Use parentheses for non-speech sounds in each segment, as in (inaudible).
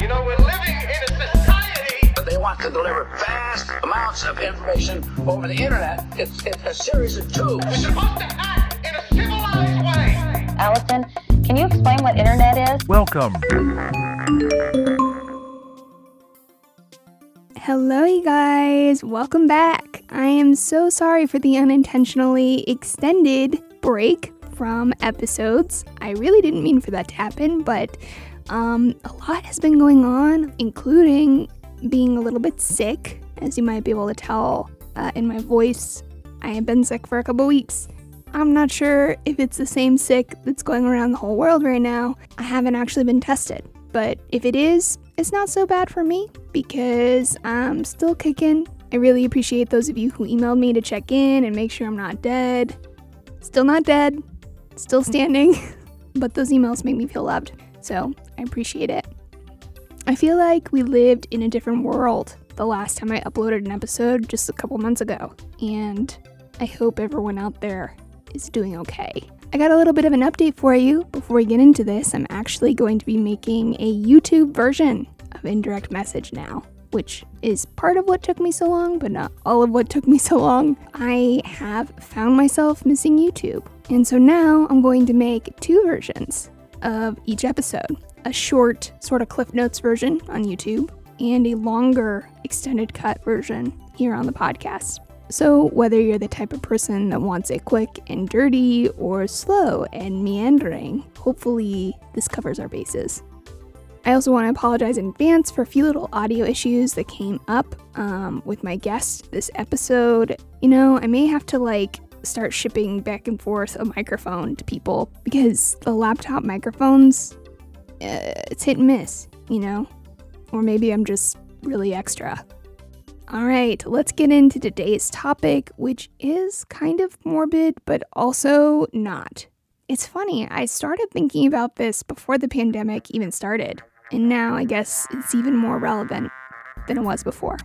You know, we're living in a society. But they want to deliver vast amounts of information over the internet. It's, it's a series of tubes. We're supposed to act in a civilized way. Allison, can you explain what internet is? Welcome. Hello, you guys. Welcome back. I am so sorry for the unintentionally extended break from episodes. I really didn't mean for that to happen, but um, a lot has been going on, including being a little bit sick, as you might be able to tell uh, in my voice. I have been sick for a couple weeks. I'm not sure if it's the same sick that's going around the whole world right now. I haven't actually been tested, but if it is, it's not so bad for me because I'm still kicking. I really appreciate those of you who emailed me to check in and make sure I'm not dead. Still not dead, still standing, (laughs) but those emails make me feel loved, so I appreciate it. I feel like we lived in a different world the last time I uploaded an episode just a couple months ago, and I hope everyone out there is doing okay. I got a little bit of an update for you before we get into this. I'm actually going to be making a YouTube version of Indirect Message now, which is part of what took me so long, but not all of what took me so long. I have found myself missing YouTube. And so now I'm going to make two versions of each episode a short, sort of Cliff Notes version on YouTube, and a longer, extended cut version here on the podcast. So, whether you're the type of person that wants it quick and dirty or slow and meandering, hopefully this covers our bases. I also want to apologize in advance for a few little audio issues that came up um, with my guest this episode. You know, I may have to like start shipping back and forth a microphone to people because the laptop microphones, uh, it's hit and miss, you know? Or maybe I'm just really extra. All right, let's get into today's topic, which is kind of morbid, but also not. It's funny, I started thinking about this before the pandemic even started, and now I guess it's even more relevant than it was before.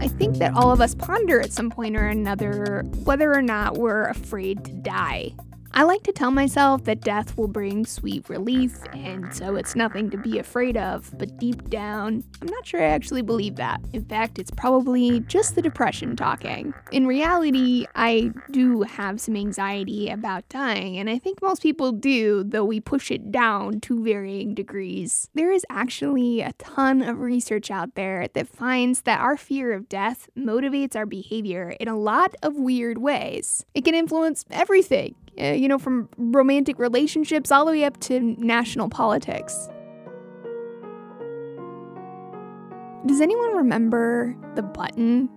I think that all of us ponder at some point or another whether or not we're afraid to die. I like to tell myself that death will bring sweet relief, and so it's nothing to be afraid of, but deep down, I'm not sure I actually believe that. In fact, it's probably just the depression talking. In reality, I do have some anxiety about dying, and I think most people do, though we push it down to varying degrees. There is actually a ton of research out there that finds that our fear of death motivates our behavior in a lot of weird ways. It can influence everything uh, you know, from romantic relationships all the way up to national politics. Does anyone remember the button?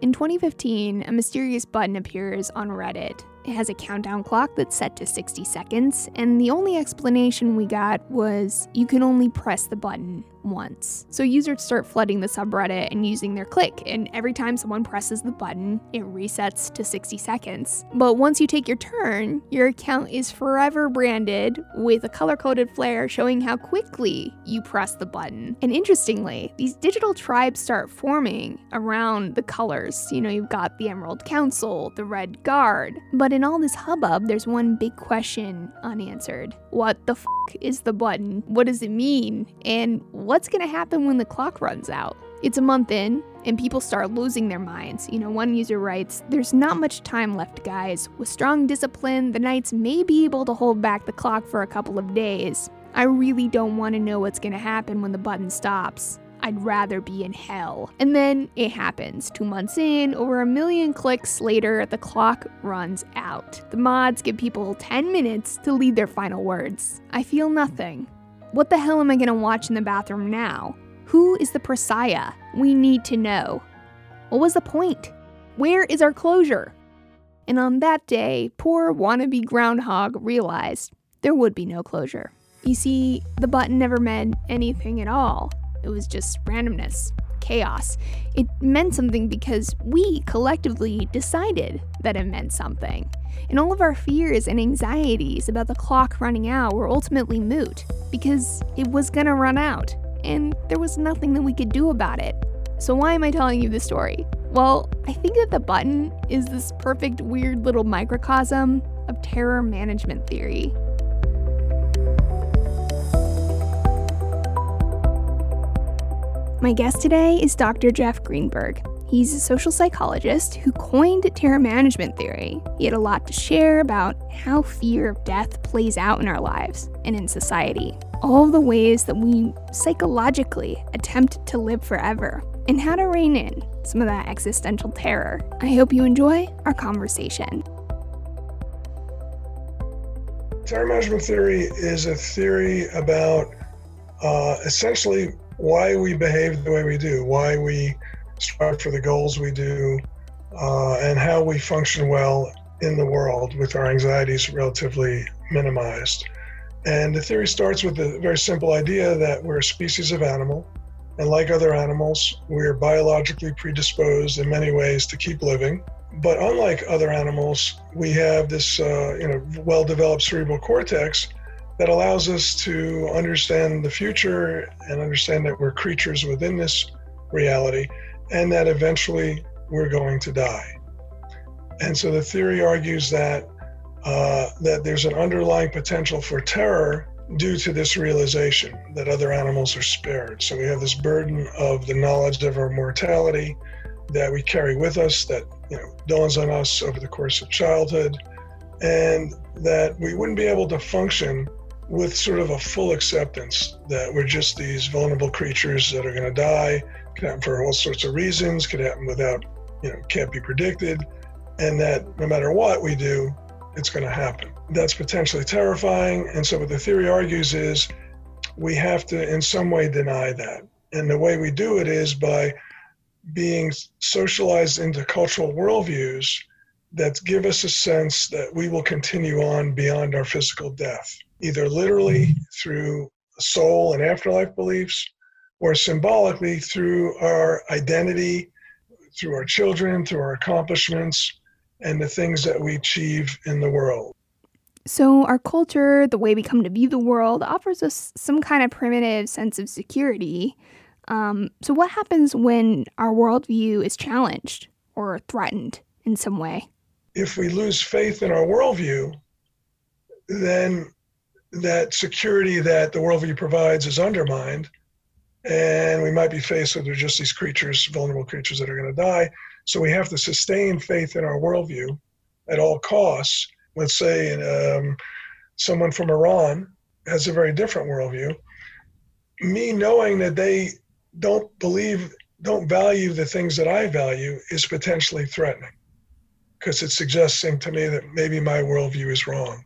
In 2015, a mysterious button appears on Reddit. It has a countdown clock that's set to 60 seconds, and the only explanation we got was you can only press the button once. So users start flooding the subreddit and using their click, and every time someone presses the button, it resets to 60 seconds. But once you take your turn, your account is forever branded with a color coded flair showing how quickly you press the button. And interestingly, these digital tribes start forming around the colors. You know, you've got the Emerald Council, the Red Guard, but in all this hubbub, there's one big question unanswered. What the f is the button? What does it mean? And what's gonna happen when the clock runs out? It's a month in, and people start losing their minds. You know, one user writes, There's not much time left, guys. With strong discipline, the Knights may be able to hold back the clock for a couple of days. I really don't want to know what's gonna happen when the button stops. I'd rather be in hell. And then it happens. Two months in, over a million clicks later, the clock runs out. The mods give people 10 minutes to leave their final words. I feel nothing. What the hell am I gonna watch in the bathroom now? Who is the Preciosa? We need to know. What was the point? Where is our closure? And on that day, poor wannabe groundhog realized there would be no closure. You see, the button never meant anything at all. It was just randomness, chaos. It meant something because we collectively decided that it meant something. And all of our fears and anxieties about the clock running out were ultimately moot because it was gonna run out, and there was nothing that we could do about it. So, why am I telling you this story? Well, I think that the button is this perfect, weird little microcosm of terror management theory. My guest today is Dr. Jeff Greenberg. He's a social psychologist who coined terror management theory. He had a lot to share about how fear of death plays out in our lives and in society, all the ways that we psychologically attempt to live forever, and how to rein in some of that existential terror. I hope you enjoy our conversation. Terror management theory is a theory about uh, essentially why we behave the way we do, why we strive for the goals we do, uh, and how we function well in the world with our anxieties relatively minimized. And the theory starts with the very simple idea that we're a species of animal, and like other animals, we're biologically predisposed in many ways to keep living. But unlike other animals, we have this uh, you know, well developed cerebral cortex that allows us to understand the future and understand that we're creatures within this reality and that eventually we're going to die. And so the theory argues that uh, that there's an underlying potential for terror due to this realization that other animals are spared. So we have this burden of the knowledge of our mortality that we carry with us that you know dawns on us over the course of childhood, and that we wouldn't be able to function with sort of a full acceptance that we're just these vulnerable creatures that are going to die could happen for all sorts of reasons, could happen without, you know, can't be predicted, and that no matter what we do, it's going to happen. That's potentially terrifying. And so, what the theory argues is we have to, in some way, deny that. And the way we do it is by being socialized into cultural worldviews that give us a sense that we will continue on beyond our physical death, either literally through soul and afterlife beliefs or symbolically through our identity, through our children, through our accomplishments, and the things that we achieve in the world. So, our culture, the way we come to view the world, offers us some kind of primitive sense of security. Um, so, what happens when our worldview is challenged or threatened in some way? If we lose faith in our worldview, then that security that the worldview provides is undermined and we might be faced with just these creatures, vulnerable creatures that are going to die. So we have to sustain faith in our worldview at all costs. Let's say um, someone from Iran has a very different worldview. Me knowing that they don't believe, don't value the things that I value is potentially threatening because it's suggesting to me that maybe my worldview is wrong.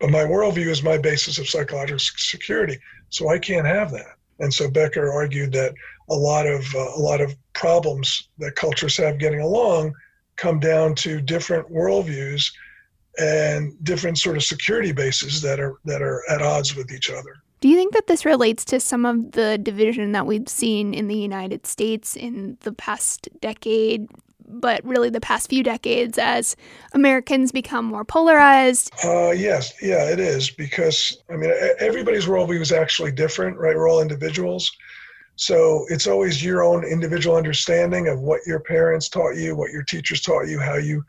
But my worldview is my basis of psychological security, so I can't have that. And so Becker argued that a lot of uh, a lot of problems that cultures have getting along come down to different worldviews and different sort of security bases that are that are at odds with each other. Do you think that this relates to some of the division that we've seen in the United States in the past decade but really the past few decades as Americans become more polarized? Uh, yes, yeah, it is because I mean everybody's worldview is actually different, right? We're all individuals, so it's always your own individual understanding of what your parents taught you, what your teachers taught you, how you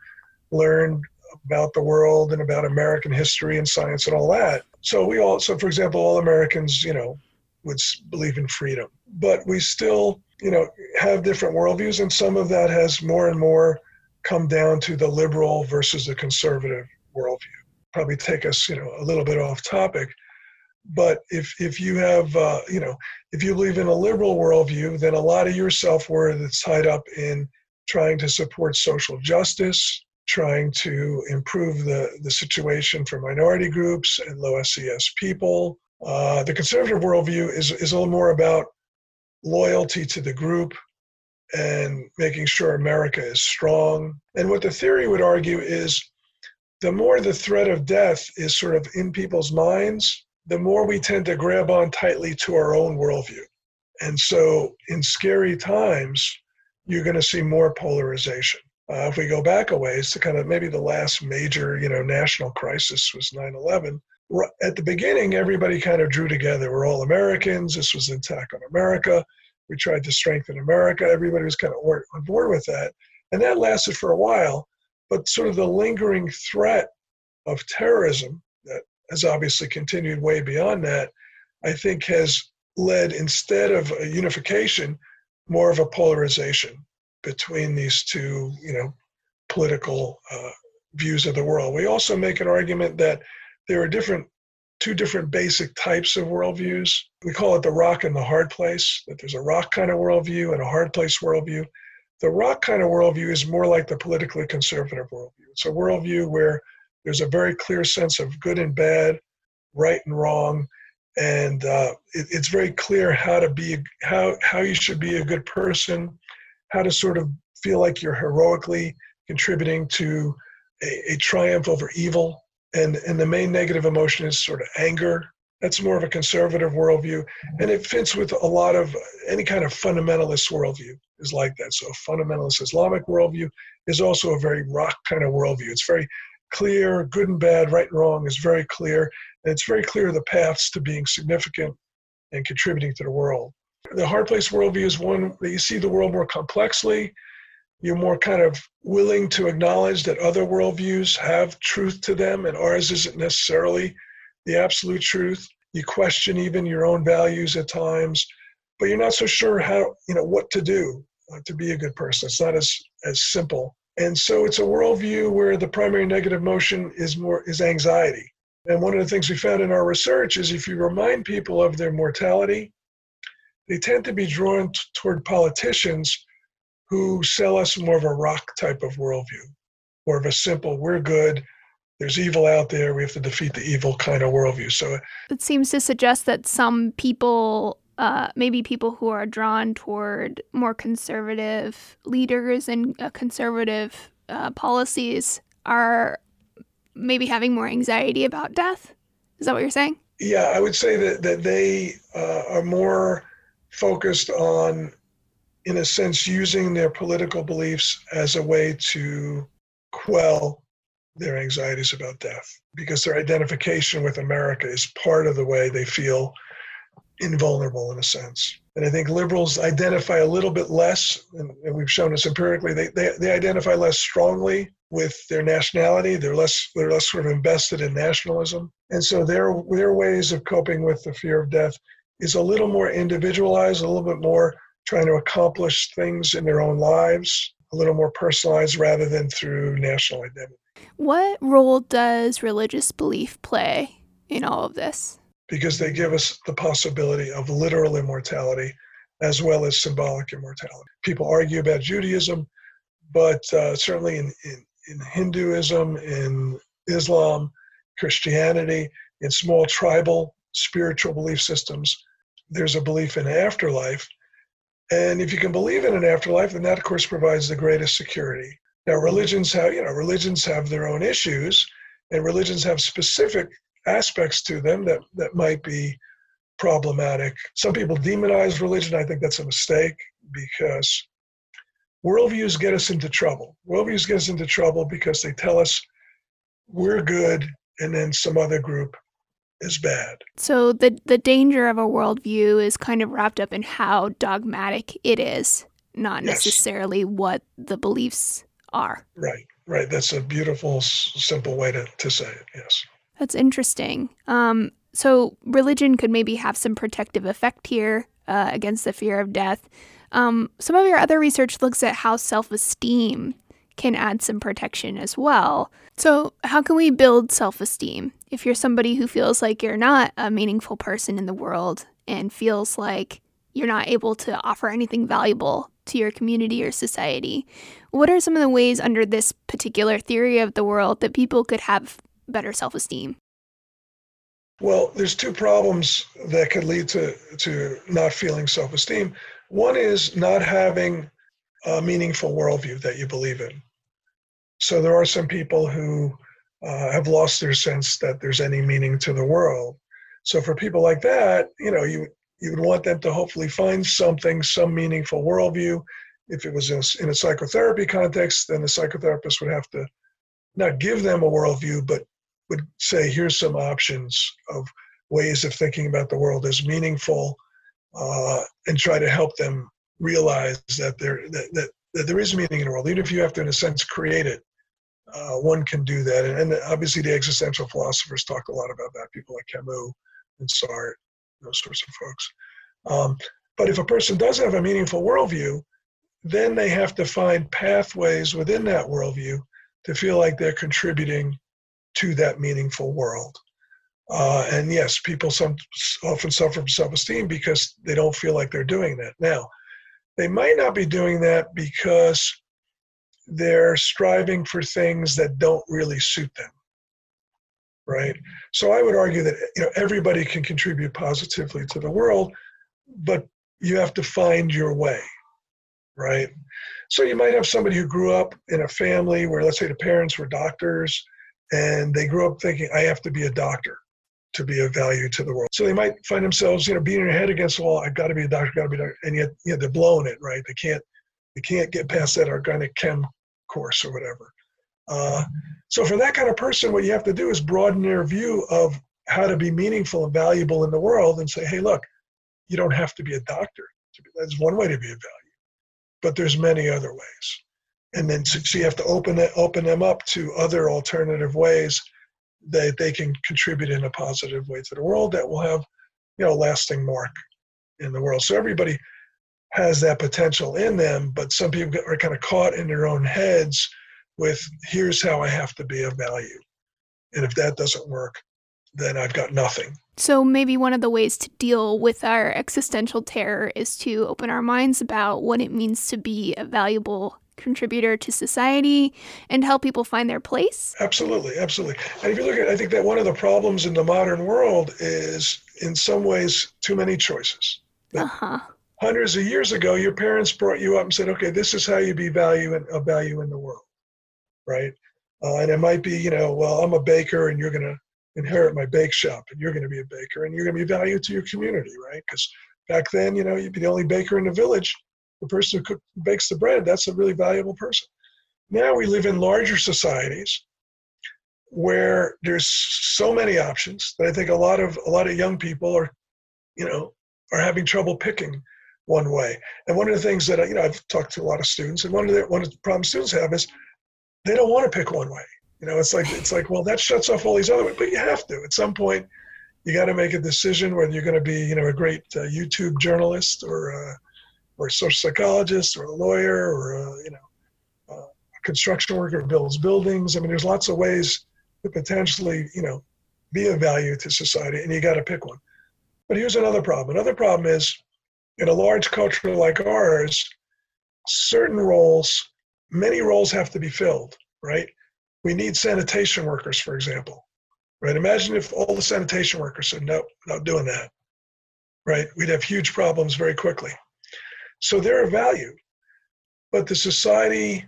learned about the world and about American history and science and all that. So we all, so for example, all Americans, you know, would believe in freedom, but we still you know, have different worldviews, and some of that has more and more come down to the liberal versus the conservative worldview. Probably take us, you know, a little bit off topic, but if if you have, uh, you know, if you believe in a liberal worldview, then a lot of your self worth is tied up in trying to support social justice, trying to improve the the situation for minority groups and low SES people. Uh, the conservative worldview is is a little more about loyalty to the group and making sure America is strong. And what the theory would argue is the more the threat of death is sort of in people's minds, the more we tend to grab on tightly to our own worldview. And so in scary times, you're going to see more polarization. Uh, if we go back a ways to kind of maybe the last major, you know, national crisis was 9/11, at the beginning, everybody kind of drew together. We're all Americans. This was an attack on America. We tried to strengthen America. Everybody was kind of on board with that. And that lasted for a while. But sort of the lingering threat of terrorism that has obviously continued way beyond that, I think has led instead of a unification, more of a polarization between these two, you know, political uh, views of the world. We also make an argument that there are different two different basic types of worldviews. We call it the rock and the hard place, that there's a rock kind of worldview and a hard place worldview. The rock kind of worldview is more like the politically conservative worldview. It's a worldview where there's a very clear sense of good and bad, right and wrong, and uh, it, it's very clear how to be how how you should be a good person, how to sort of feel like you're heroically contributing to a, a triumph over evil and and the main negative emotion is sort of anger. That's more of a conservative worldview and it fits with a lot of any kind of fundamentalist worldview is like that. So fundamentalist islamic worldview is also a very rock kind of worldview. It's very clear good and bad right and wrong is very clear and it's very clear the paths to being significant and contributing to the world. The hard place worldview is one that you see the world more complexly you're more kind of willing to acknowledge that other worldviews have truth to them and ours isn't necessarily the absolute truth. You question even your own values at times, but you're not so sure how, you know, what to do uh, to be a good person. It's not as, as simple. And so it's a worldview where the primary negative motion is more is anxiety. And one of the things we found in our research is if you remind people of their mortality, they tend to be drawn t- toward politicians who sell us more of a rock type of worldview, more of a simple, we're good, there's evil out there, we have to defeat the evil kind of worldview. So it seems to suggest that some people, uh, maybe people who are drawn toward more conservative leaders and uh, conservative uh, policies, are maybe having more anxiety about death. Is that what you're saying? Yeah, I would say that, that they uh, are more focused on in a sense, using their political beliefs as a way to quell their anxieties about death because their identification with America is part of the way they feel invulnerable in a sense. And I think liberals identify a little bit less, and, we've shown this empirically, they, they, they identify less strongly with their nationality. They're less they're less sort of invested in nationalism. And so their their ways of coping with the fear of death is a little more individualized, a little bit more trying to accomplish things in their own lives a little more personalized rather than through national identity. What role does religious belief play in all of this? Because they give us the possibility of literal immortality as well as symbolic immortality. People argue about Judaism, but uh, certainly in, in, in Hinduism, in Islam, Christianity, in small tribal spiritual belief systems, there's a belief in afterlife and if you can believe in an afterlife, then that, of course, provides the greatest security. Now, mm-hmm. religions have, you know, religions have their own issues, and religions have specific aspects to them that, that might be problematic. Some people demonize religion. I think that's a mistake because worldviews get us into trouble. Worldviews get us into trouble because they tell us we're good, and then some other group is bad. So the the danger of a worldview is kind of wrapped up in how dogmatic it is, not yes. necessarily what the beliefs are. Right, right. That's a beautiful, simple way to, to say it. Yes. That's interesting. Um, so religion could maybe have some protective effect here uh, against the fear of death. Um, some of your other research looks at how self esteem can add some protection as well. So, how can we build self esteem? If you're somebody who feels like you're not a meaningful person in the world and feels like you're not able to offer anything valuable to your community or society, what are some of the ways under this particular theory of the world that people could have better self esteem? Well, there's two problems that could lead to, to not feeling self esteem. One is not having a meaningful worldview that you believe in. So there are some people who uh, have lost their sense that there's any meaning to the world. So for people like that, you know, you you would want them to hopefully find something, some meaningful worldview. If it was in a, in a psychotherapy context, then the psychotherapist would have to not give them a worldview, but would say, here's some options of ways of thinking about the world as meaningful, uh, and try to help them realize that that, that, that there is meaning in the world, even if you have to, in a sense, create it uh, one can do that. And, and obviously, the existential philosophers talk a lot about that. People like Camus and Sartre, those sorts of folks. Um, but if a person does have a meaningful worldview, then they have to find pathways within that worldview to feel like they're contributing to that meaningful world. Uh, and yes, people some, often suffer from self esteem because they don't feel like they're doing that. Now, they might not be doing that because they're striving for things that don't really suit them. Right? So I would argue that you know everybody can contribute positively to the world, but you have to find your way. Right? So you might have somebody who grew up in a family where let's say the parents were doctors and they grew up thinking I have to be a doctor to be of value to the world. So they might find themselves, you know, beating their head against the wall. I've got to be a doctor, got to be a doctor, and yet, you know, they're blowing it, right? They can't, they can't get past that organic chem course or whatever. Uh, so for that kind of person, what you have to do is broaden their view of how to be meaningful and valuable in the world, and say, hey, look, you don't have to be a doctor. That's one way to be of value, but there's many other ways. And then so you have to open it, open them up to other alternative ways that they can contribute in a positive way to the world that will have, you know, lasting mark in the world. So everybody has that potential in them, but some people are kind of caught in their own heads with here's how I have to be of value. And if that doesn't work, then I've got nothing. So maybe one of the ways to deal with our existential terror is to open our minds about what it means to be a valuable contributor to society and help people find their place? Absolutely, absolutely. And if you look at, I think that one of the problems in the modern world is, in some ways, too many choices. Uh huh. Hundreds of years ago, your parents brought you up and said, "Okay, this is how you be value and a value in the world," right? Uh, and it might be, you know, well, I'm a baker, and you're going to inherit my bake shop, and you're going to be a baker, and you're going to be value to your community, right? Because back then, you know, you'd be the only baker in the village the person who cook, bakes the bread, that's a really valuable person. Now we live in larger societies where there's so many options that I think a lot of a lot of young people are, you know, are having trouble picking one way. And one of the things that I, you know I've talked to a lot of students, and one of the one of the problems students have is they don't want to pick one way. You know, it's like it's like well that shuts off all these other ways, but you have to at some point. You got to make a decision whether you're going to be, you know, a great uh, YouTube journalist or uh, or a social psychologist or a lawyer or a, you know uh, a construction worker builds buildings. I mean, there's lots of ways to potentially you know be of value to society, and you got to pick one. But here's another problem. Another problem is in a large culture like ours, certain roles, many roles have to be filled, right? We need sanitation workers, for example, right? Imagine if all the sanitation workers said, no, not doing that, right? We'd have huge problems very quickly. So they're a value, but the society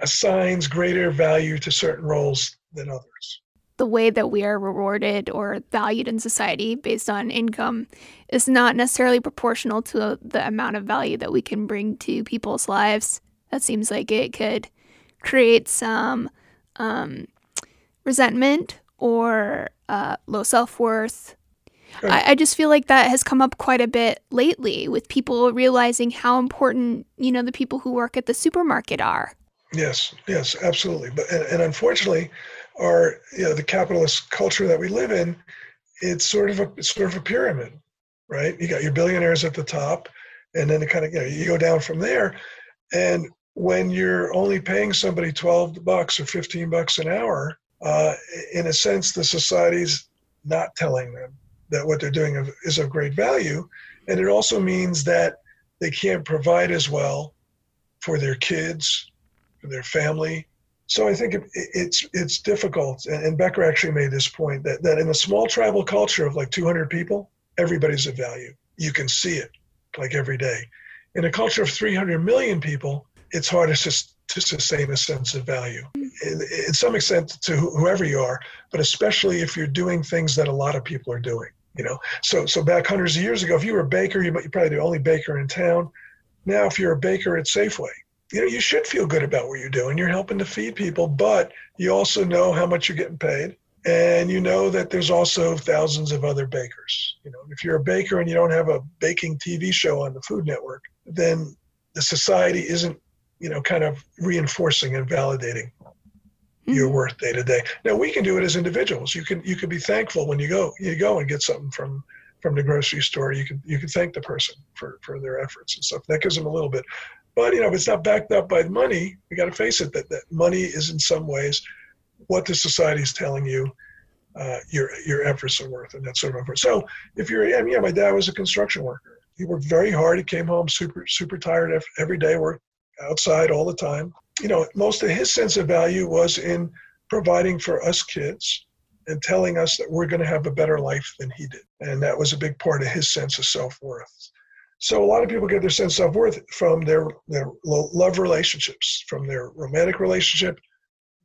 assigns greater value to certain roles than others. The way that we are rewarded or valued in society based on income is not necessarily proportional to the amount of value that we can bring to people's lives. That seems like it could create some um, resentment or uh, low self worth I, I just feel like that has come up quite a bit lately with people realizing how important, you know, the people who work at the supermarket are. Yes, yes, absolutely. But and, and unfortunately, our you know the capitalist culture that we live in, it's sort of a it's sort of a pyramid, right? You got your billionaires at the top, and then it kind of you know you go down from there, and when you're only paying somebody twelve bucks or fifteen bucks an hour, uh, in a sense, the society's not telling them that what they're doing is of great value. And it also means that they can't provide as well for their kids, for their family. So I think it, it's it's difficult. And Becker actually made this point that, that in a small tribal culture of like 200 people, everybody's of value. You can see it like every day. In a culture of 300 million people, it's hard to, to sustain a sense of value. In, in some extent, to whoever you are, but especially if you're doing things that a lot of people are doing. You know, so so back hundreds of years ago, if you were a baker, you might you probably the only baker in town. Now, if you're a baker at Safeway, you know you should feel good about what you're doing. You're helping to feed people, but you also know how much you're getting paid, and you know that there's also thousands of other bakers. You know, if you're a baker and you don't have a baking TV show on the Food Network, then the society isn't, you know, kind of reinforcing and validating your Mhm. worth day to day. Now we can do it as individuals. You can you can be thankful when you go you go and get something from from the grocery store. You can you can thank the person for for their efforts and stuff. That gives them a little bit. But you know, if it's not backed up by money, we got to face it that that money is in some ways what the society is telling you uh, your your efforts are worth, and that sort of effort. So if you're, I mean, yeah, my dad was a construction worker. He worked very hard. He came home super super tired every day. Worked outside all the time. You know, most of his sense of value was in providing for us kids and telling us that we're going to have a better life than he did, and that was a big part of his sense of self worth. So a lot of people get their sense of worth from their their love relationships, from their romantic relationship,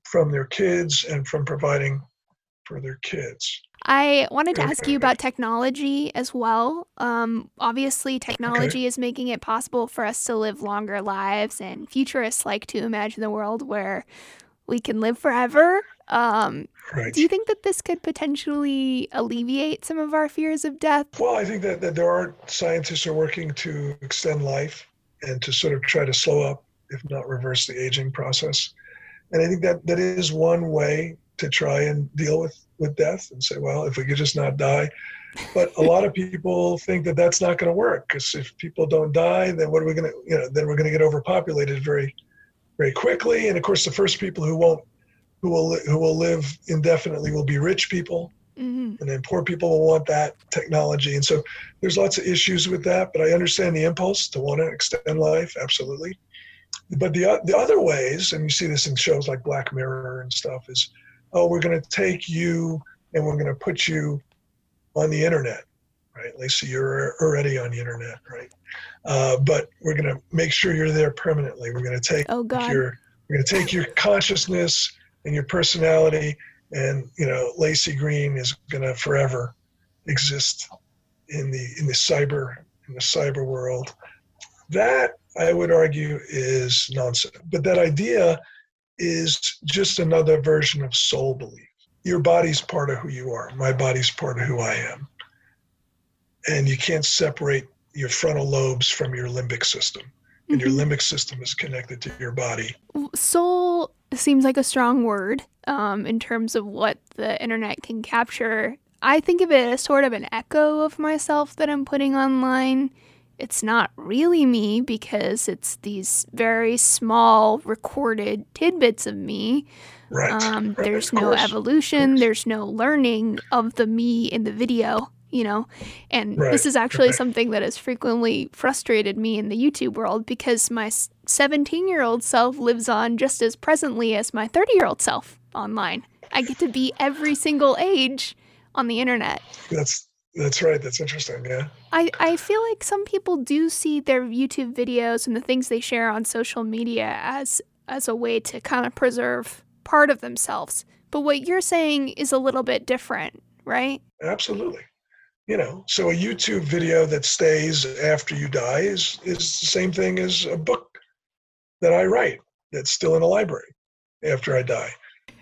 from their kids, and from providing for their kids. I wanted to ask you about technology as well. Um, obviously, technology is making it possible for us to live longer lives, and futurists like to imagine the world where we can live forever. Um, Right. do you think that this could potentially alleviate some of our fears of death? Well, I think that, that there are scientists who are working to extend life and to sort of try to slow up, if not reverse, the aging process. And I think that that is one way to try and deal with with death and say, well, if we could just not die. But a lot of people think that that's not going to work because if people don't die, then what are we going to, you know, then we're going to get overpopulated very, very quickly. And of course, the first people who won't, who will, who will live indefinitely will be rich people hmm and then poor people will want that technology and so there's lots of issues with that but i understand the impulse to want to extend life absolutely but the, the other ways and you see this in shows like black mirror and stuff is oh we're going to take you and we're going to put you on the internet right? Lacey you're already on the internet right? Uh, but we're going to make sure you're there permanently. We're going to take Oh God. your we're going to take your consciousness and your personality and you know lacey green is going to forever exist in the in the cyber in the cyber world. That i would argue is nonsense. But that idea is just another version of soul belief your body's part of who you are my body's part of who i am and you can't separate your frontal lobes from your limbic system and your Mhm. limbic system is connected to your body soul seems like a strong word um, in terms of what the internet can capture. I think of it as sort of an echo of myself that I'm putting online. It's not really me because it's these very small recorded tidbits of me. right Um, (laughs) right, there's no evolution, there's no learning of the me in the video, you know? And Right, this is actually right. something that has frequently frustrated me in the YouTube world because my 17 year old self lives on just as presently as my 30 year old self online. I get to be every single age on the internet. That's that's right. That's interesting. Yeah. I, I feel like some people do see their YouTube videos and the things they share on social media as as a way to kind of preserve part of themselves. But what you're saying is a little bit different, right? Absolutely. You know, so a YouTube video that stays after you die is is the same thing as a book that I write that's still in a library after I die.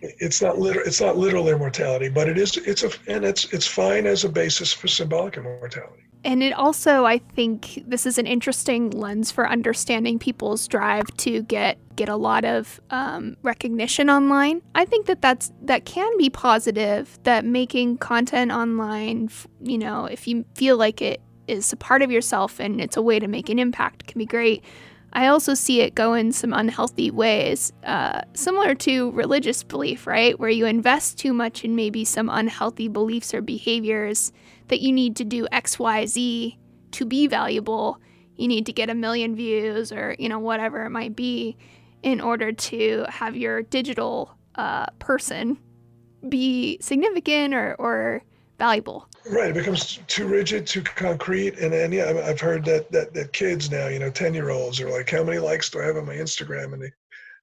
It's not literal. It's not literal immortality, but it is. It's a and it's it's fine as a basis for symbolic immortality. And it also, I think, this is an interesting lens for understanding people's drive to get get a lot of um, recognition online. I think that that's that can be positive. That making content online, you know, if you feel like it is a part of yourself and it's a way to make an impact, can be great. I also see it go in some unhealthy ways, uh, similar to religious belief, right? Where you invest too much in maybe some unhealthy beliefs or behaviors that you need to do X, Y, Z to be valuable. You need to get a million views or, you know, whatever it might be in order to have your digital uh, person be significant or, or valuable. Right. It becomes too rigid, too concrete, and then yeah, I've heard that that that kids now, you know, ten year olds are like, how many likes do I have on my Instagram? And they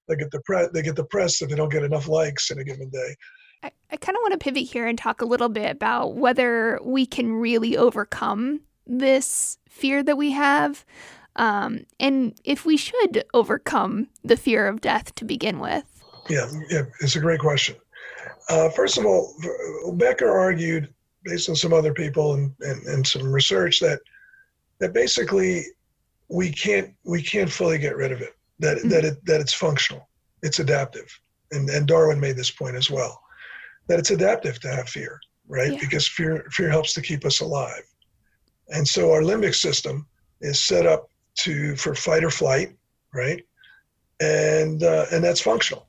they get the press They get depressed if they don't get enough likes in a given day. I, I kind of want to pivot here and talk a little bit about whether we can really overcome this fear that we have. Um, and if we should overcome the fear of death to begin with. Yeah, yeah, it's a great question. Uh, first of all, Becker argued, based on some other people and, and, and some research, that that basically we can't we can't fully get rid of it. That that it that it's functional, it's adaptive, and, and Darwin made this point as well, that it's adaptive to have fear, right? Yeah. Because fear fear helps to keep us alive. And so our limbic system is set up to for fight or flight, right? And uh, and that's functional.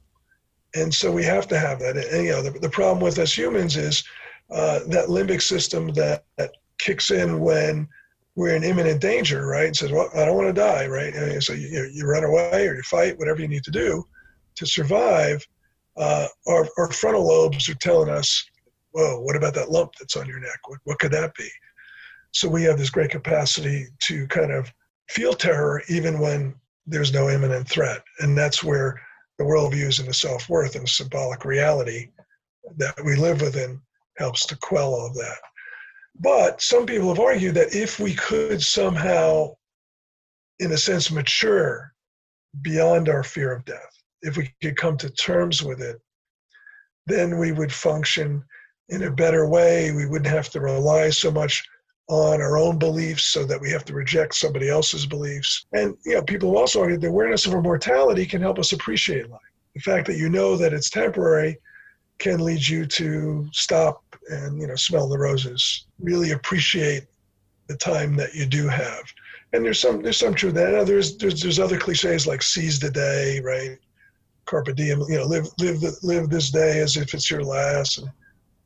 And so we have to have that. And you know, the, the problem with us humans is uh, that limbic system that, that kicks in when we're in imminent danger, right? And says, "Well, I don't want to die," right? And so you, you run away or you fight, whatever you need to do to survive. Uh, our, our frontal lobes are telling us, "Whoa, what about that lump that's on your neck? What, what could that be?" So we have this great capacity to kind of feel terror even when there's no imminent threat, and that's where the worldviews and the self-worth and the symbolic reality that we live within helps to quell all of that. But some people have argued that if we could somehow, in a sense, mature beyond our fear of death, if we could come to terms with it, then we would function in a better way. We wouldn't have to rely so much on our own beliefs so that we have to reject somebody else's beliefs. And you know, people also argued the awareness of our mortality can help us appreciate life. The fact that you know that it's temporary can lead you to stop and you know smell the roses. Really appreciate the time that you do have. And there's some there's some truth. That there's, there's there's other cliches like seize the day right? Carpe diem you know live live the, live this day as if it's your last. And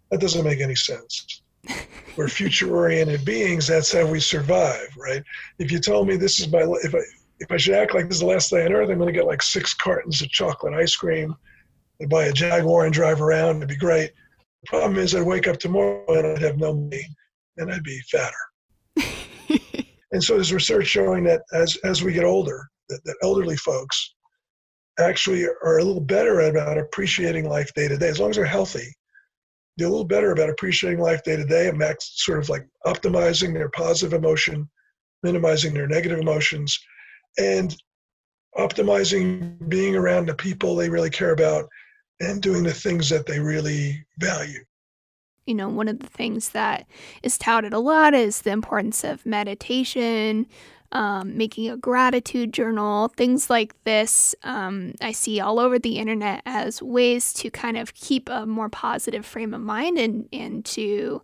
that doesn't make any sense. (laughs) We're future oriented beings. That's how we survive right? If you told me this is my if i if i should act like this is the last day on earth i'm going to get like six cartons of chocolate ice cream. I'd buy a Jaguar and drive around. It'd be great. The problem is, I'd wake up tomorrow and I'd have no money and I'd be fatter. (laughs) and so there's research showing that as, as we get older, that, that elderly folks actually are a little better about appreciating life day to day. As long as they're healthy, they're a little better about appreciating life day to day and max sort of like optimizing their positive emotion, minimizing their negative emotions, and optimizing being around the people they really care about and doing the things that they really value. You know, one of the things that is touted a lot is the importance of meditation, um, making a gratitude journal, things like this. Um, I see all over the internet as ways to kind of keep a more positive frame of mind and and to,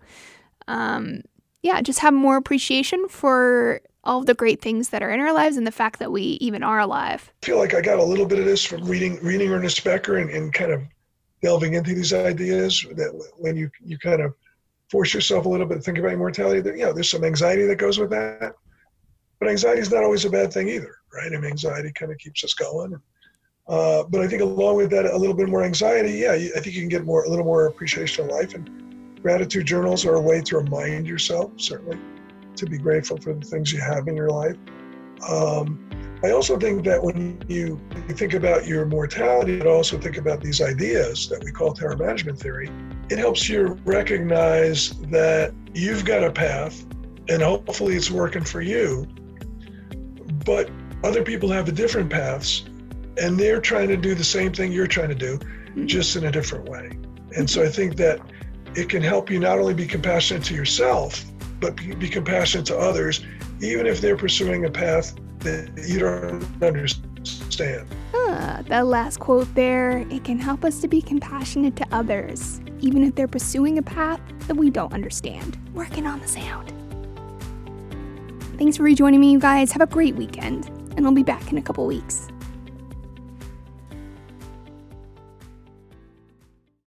um, yeah, just have more appreciation for all the great things that are in our lives and the fact that we even are alive. I feel like I got a little bit of this from reading reading Ernest Becker and, and kind of delving into these ideas that when you you kind of force yourself a little bit to think about mortality, that you know, there's some anxiety that goes with that. But anxiety is not always a bad thing either, right? I mean, anxiety kind of keeps us going. Uh, but I think along with that, a little bit more anxiety, yeah, I think you can get more a little more appreciation of life. And gratitude journals are a way to remind yourself, certainly, to be grateful for the things you have in your life. Um, I also think that when you, you think about your mortality, but also think about these ideas that we call terror management theory, it helps you recognize that you've got a path and hopefully it's working for you. But other people have different paths and they're trying to do the same thing you're trying to do, just in a different way. And so I think that it can help you not only be compassionate to yourself, but be, compassionate to others, even if they're pursuing a path that you don't understand. Ah, that last quote there, it can help us to be compassionate to others, even if they're pursuing a path that we don't understand. Working on the sound. Thanks for rejoining me, you guys. Have a great weekend, and I'll be back in a couple weeks.